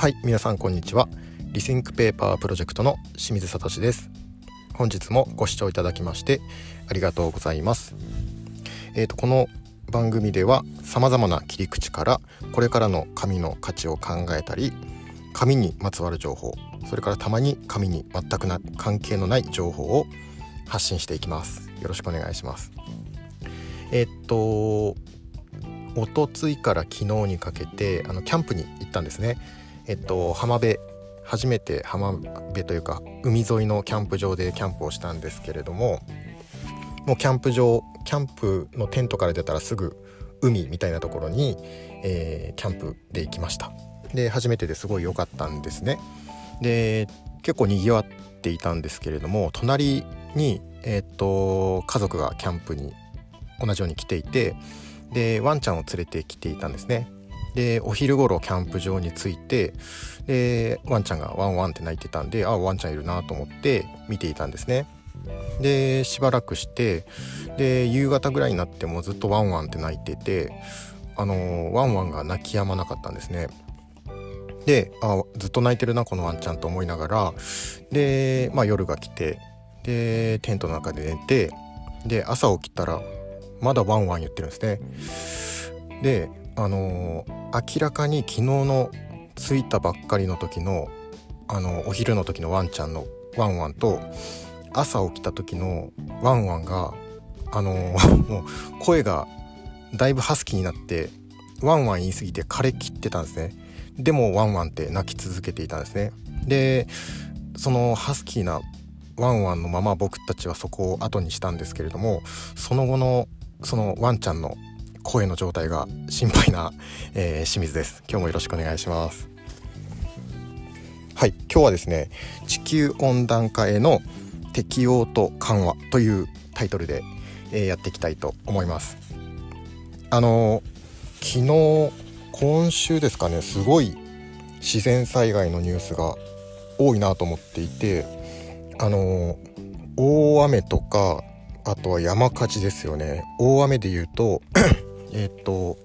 はい皆さんこんにちは。 Rethink Paper Project の清水聡です。本日もご視聴いただきましてありがとうございます。えーとこの番組では様々な切り口からこれからの紙の価値を考えたり紙にまつわる情報それからたまに紙に全くな関係のない情報を発信していきます。よろしくお願いします。えっ、とおとついから昨日にかけてあのキャンプに行ったんですね。えっと浜辺初めて浜辺というか海沿いのキャンプ場でキャンプをしたんですけれどももうキャンプ場キャンプのテントから出たらすぐ海みたいなところに、えー、キャンプで行きました。で初めてですごい良かったんですね。で結構にぎわっていたんですけれども隣に、えー、っと家族がキャンプに同じように来ていてでワンちゃんを連れてきていたんですね。でお昼頃キャンプ場に着いてでワンちゃんがワンワンって鳴いてたんであワンちゃんいるなと思って見ていたんですね。でしばらくしてで夕方ぐらいになってもずっとワンワンって鳴いててあのワンワンが泣き止まなかったんですね。であずっと泣いてるなこのワンちゃんと思いながらで、まあ、夜が来てでテントの中で寝てで朝起きたらまだワンワン言ってるんですね。であのー、明らかに昨日の着いたばっかりの時のあのお昼の時のワンちゃんのワンワンと朝起きた時のワンワンがあのー、もう声がだいぶハスキーになってワンワン言い過ぎて枯れきってたんですね。でもワンワンって鳴き続けていたんですね。でそのハスキーなワンワンのまま僕たちはそこを後にしたんですけれどもその後のそのワンちゃんの声の状態が心配な、えー、清水です。今日もよろしくお願いします。はい今日はですね地球温暖化への適応と緩和というタイトルで、えー、やっていきたいと思います。あの昨日今週ですかねすごい自然災害のニュースが多いなと思っていてあの大雨とかあとは山火事ですよね。大雨で言うとえっ、と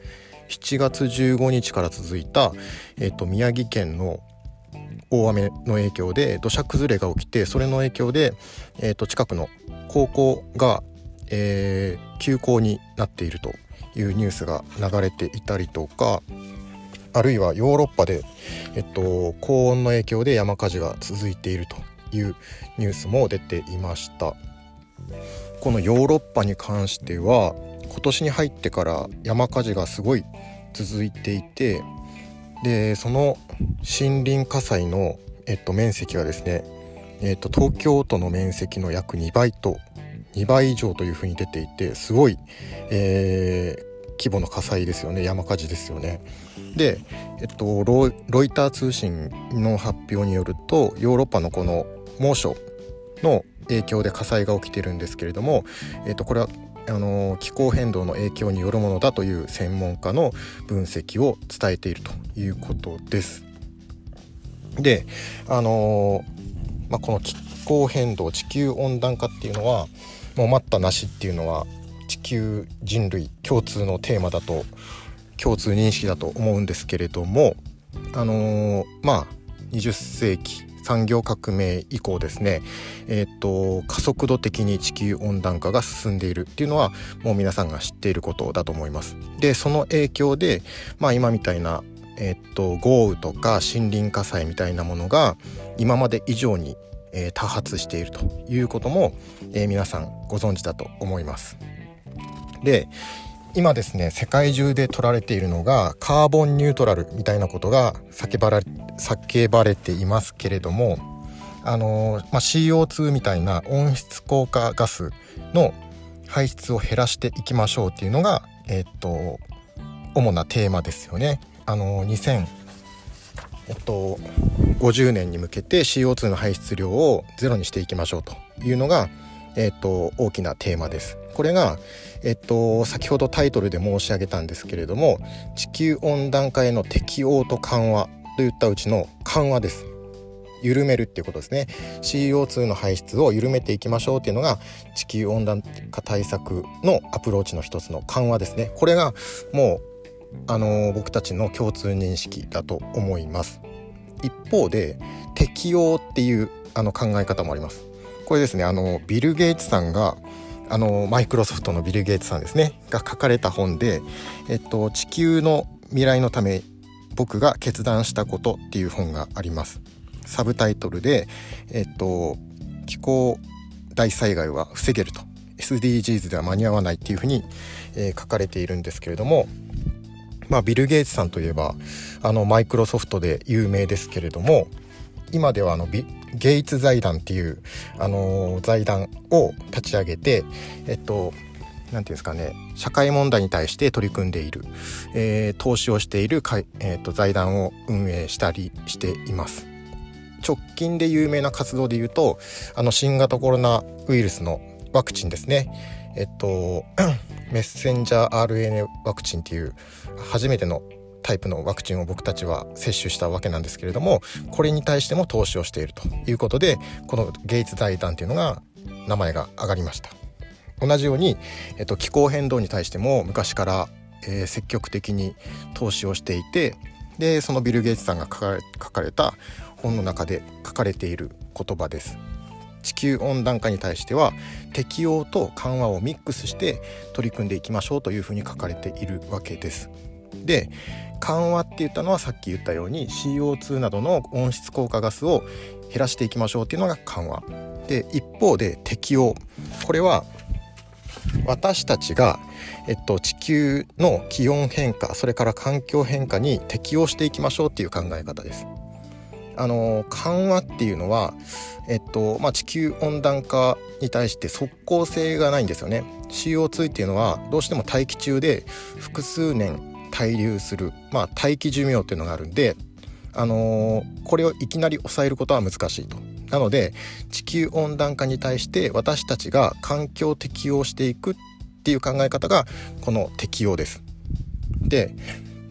7月15日から続いた、えっ、と、宮城県の大雨の影響で土砂崩れが起きてそれの影響で、えっと、近くの高校が、えー、休校になっているというニュースが流れていたりとかあるいはヨーロッパで、えっと、高温の影響で山火事が続いているというニュースも出ていました。このヨーロッパに関しては今年に入ってから山火事がすごい続いていてでその森林火災の、えっと、面積がですね、えっと、東京都の面積の約2倍と2倍以上というふうに出ていてすごい、えー、規模の火災ですよね山火事ですよね。で、えっと、ロイター通信の発表によるとヨーロッパのこの猛暑の影響で火災が起きてるんですけれども、えっと、これはあの気候変動の影響によるものだという専門家の分析を伝えているということです。であのまあ、この気候変動地球温暖化っていうのはもう待ったなしっていうのは地球人類共通のテーマだと共通認識だと思うんですけれどもあのまあ20世紀産業革命以降ですね、えー、と加速度的に地球温暖化が進んでいるっていうのはもう皆さんが知っていることだと思います。でその影響で、まあ、今みたいな、えー、と豪雨とか森林火災みたいなものが今まで以上に、えー、多発しているということも、え皆さんご存知だと思います。で今ですね世界中で取られているのがカーボンニュートラルみたいなことが叫ばれ叫ばれていますけれどもあの、まあ、CO2 みたいな温室効果ガスの排出を減らしていきましょうっていうのが、えっと、主なテーマですよね。あの2000えっと、50年に向けて CO2 の排出量をゼロにしていきましょうというのが、えっと、大きなテーマです。これが、えっと、先ほどタイトルで申し上げたんですけれども地球温暖化への適応と緩和といったうちの緩和です。緩めるっていうことですね。CO2 の排出を緩めていきましょうっていうのが地球温暖化対策のアプローチの一つの緩和ですね。これがもうあの僕たちの共通認識だと思います。一方で適用っていうあの考え方もあります。これですねあのビル・ゲイツさんがあのマイクロソフトのビル・ゲイツさんですねが書かれた本で、えっと、地球の未来のため僕が決断したことっていう本があります。サブタイトルでえっと気候大災害は防げると。SDGs では間に合わないっていうふうに、えー、書かれているんですけれどもまあビル・ゲイツさんといえばあのマイクロソフトで有名ですけれども今ではあのゲイツ財団っていう、あのー、財団を立ち上げてえっと何て言うんですかね社会問題に対して取り組んでいる、えー、投資をしているかい、えーと、財団を運営したりしています。直近で有名な活動で言うとあの新型コロナウイルスのワクチンですね。えっと メッセンジャー RNA ワクチンっていう初めてのタイプのワクチンを僕たちは接種したわけなんですけれどもこれに対しても投資をしているということでこのゲイツ財団というのが名前が挙がりました。同じように、えっと、気候変動に対しても昔から、えー、積極的に投資をしていてでそのビル・ゲイツさんが書かれ書かれた本の中で書かれている言葉です。地球温暖化に対しては適応と緩和をミックスして取り組んでいきましょうというふうに書かれているわけです。で緩和って言ったのはさっき言ったように CO2 などの温室効果ガスを減らしていきましょうっていうのが緩和で一方で適応これは私たちが、えっと、地球の気温変化それから環境変化に適応していきましょうっていう考え方です。あの緩和っていうのは、えっとまあ、地球温暖化に対して即効性がないんですよね。CO2 っていうのはどうしても大気中で複数年滞留する、まあ、大気寿命っていうのがあるんで、あのー、これをいきなり抑えることは難しいと。なので地球温暖化に対して私たちが環境適応していくっていう考え方がこの適応です。で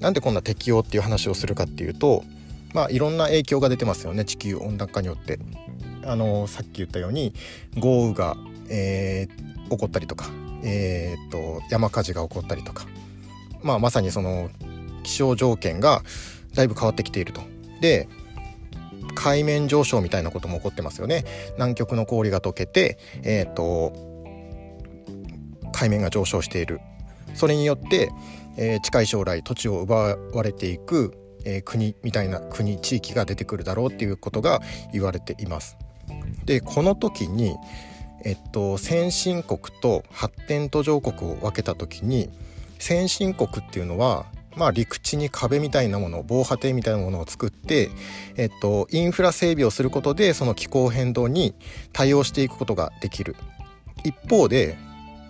なんでこんな適応っていう話をするかっていうとまあいろんな影響が出てますよね地球温暖化によって。あのー、さっき言ったように豪雨が、えー、起こったりとか、えー、っと山火事が起こったりとかまあ、まさにその気象条件がだいぶ変わってきていると。で海面上昇みたいなことも起こってますよね。南極の氷が溶けて、えーと、海面が上昇している。それによって、えー、近い将来土地を奪われていく、えー、国みたいな国地域が出てくるだろうっていうことが言われています。でこの時に、えっと、先進国と発展途上国を分けた時に先進国っていうのはまあ、陸地に壁みたいなもの防波堤みたいなものを作って、えっと、インフラ整備をすることでその気候変動に対応していくことができる。一方で、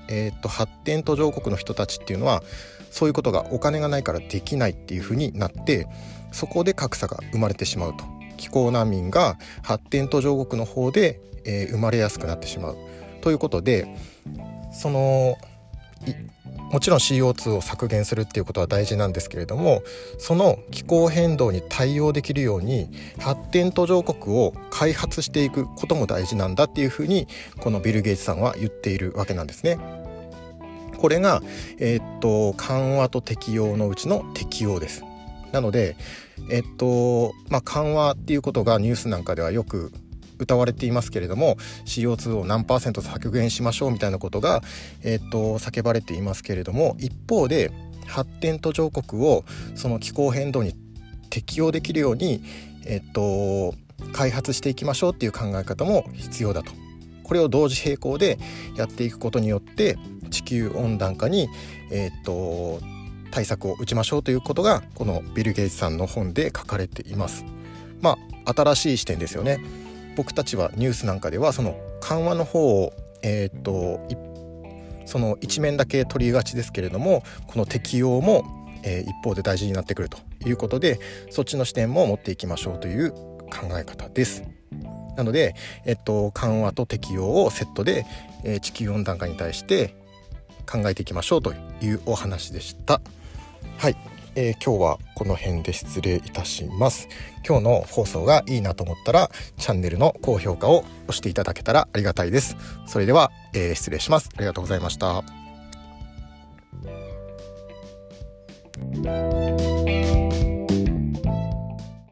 えっと、発展途上国の人たちっていうのはそういうことがお金がないからできないっていうふうになってそこで格差が生まれてしまうと。気候難民が発展途上国の方で、えー、生まれやすくなってしまう。ということでそのもちろん CO2 を削減するっていうことは大事なんですけれどもその気候変動に対応できるように発展途上国を開発していくことも大事なんだっていうふうにこのビル・ゲイツさんは言っているわけなんですね。これが、えー、っと緩和と適用のうちの適用です。なので、えっとまあ、緩和っていうことがニュースなんかではよく歌われていますけれども CO2 を何パーセント削減しましょうみたいなことが、えー、っと叫ばれていますけれども一方で発展途上国をその気候変動に適応できるように、えー、っと開発していきましょうっていう考え方も必要だと。これを同時並行でやっていくことによって地球温暖化に、えー、っと対策を打ちましょうということがこのビル・ゲイツさんの本で書かれています。まあ新しい視点ですよね。僕たちはニュースなんかではその緩和の方をえー、っとその一面だけ取りがちですけれどもこの適用も、えー、一方で大事になってくるということでそっちの視点も持っていきましょうという考え方です。なので、えっと、緩和と適用をセットで、えー、地球温暖化に対して考えていきましょうというお話でした。はい、えー、今日はこの辺で失礼いたします。今日の放送がいいなと思ったらチャンネルの高評価を押していただけたらありがたいです。それでは、えー、失礼します。ありがとうございました。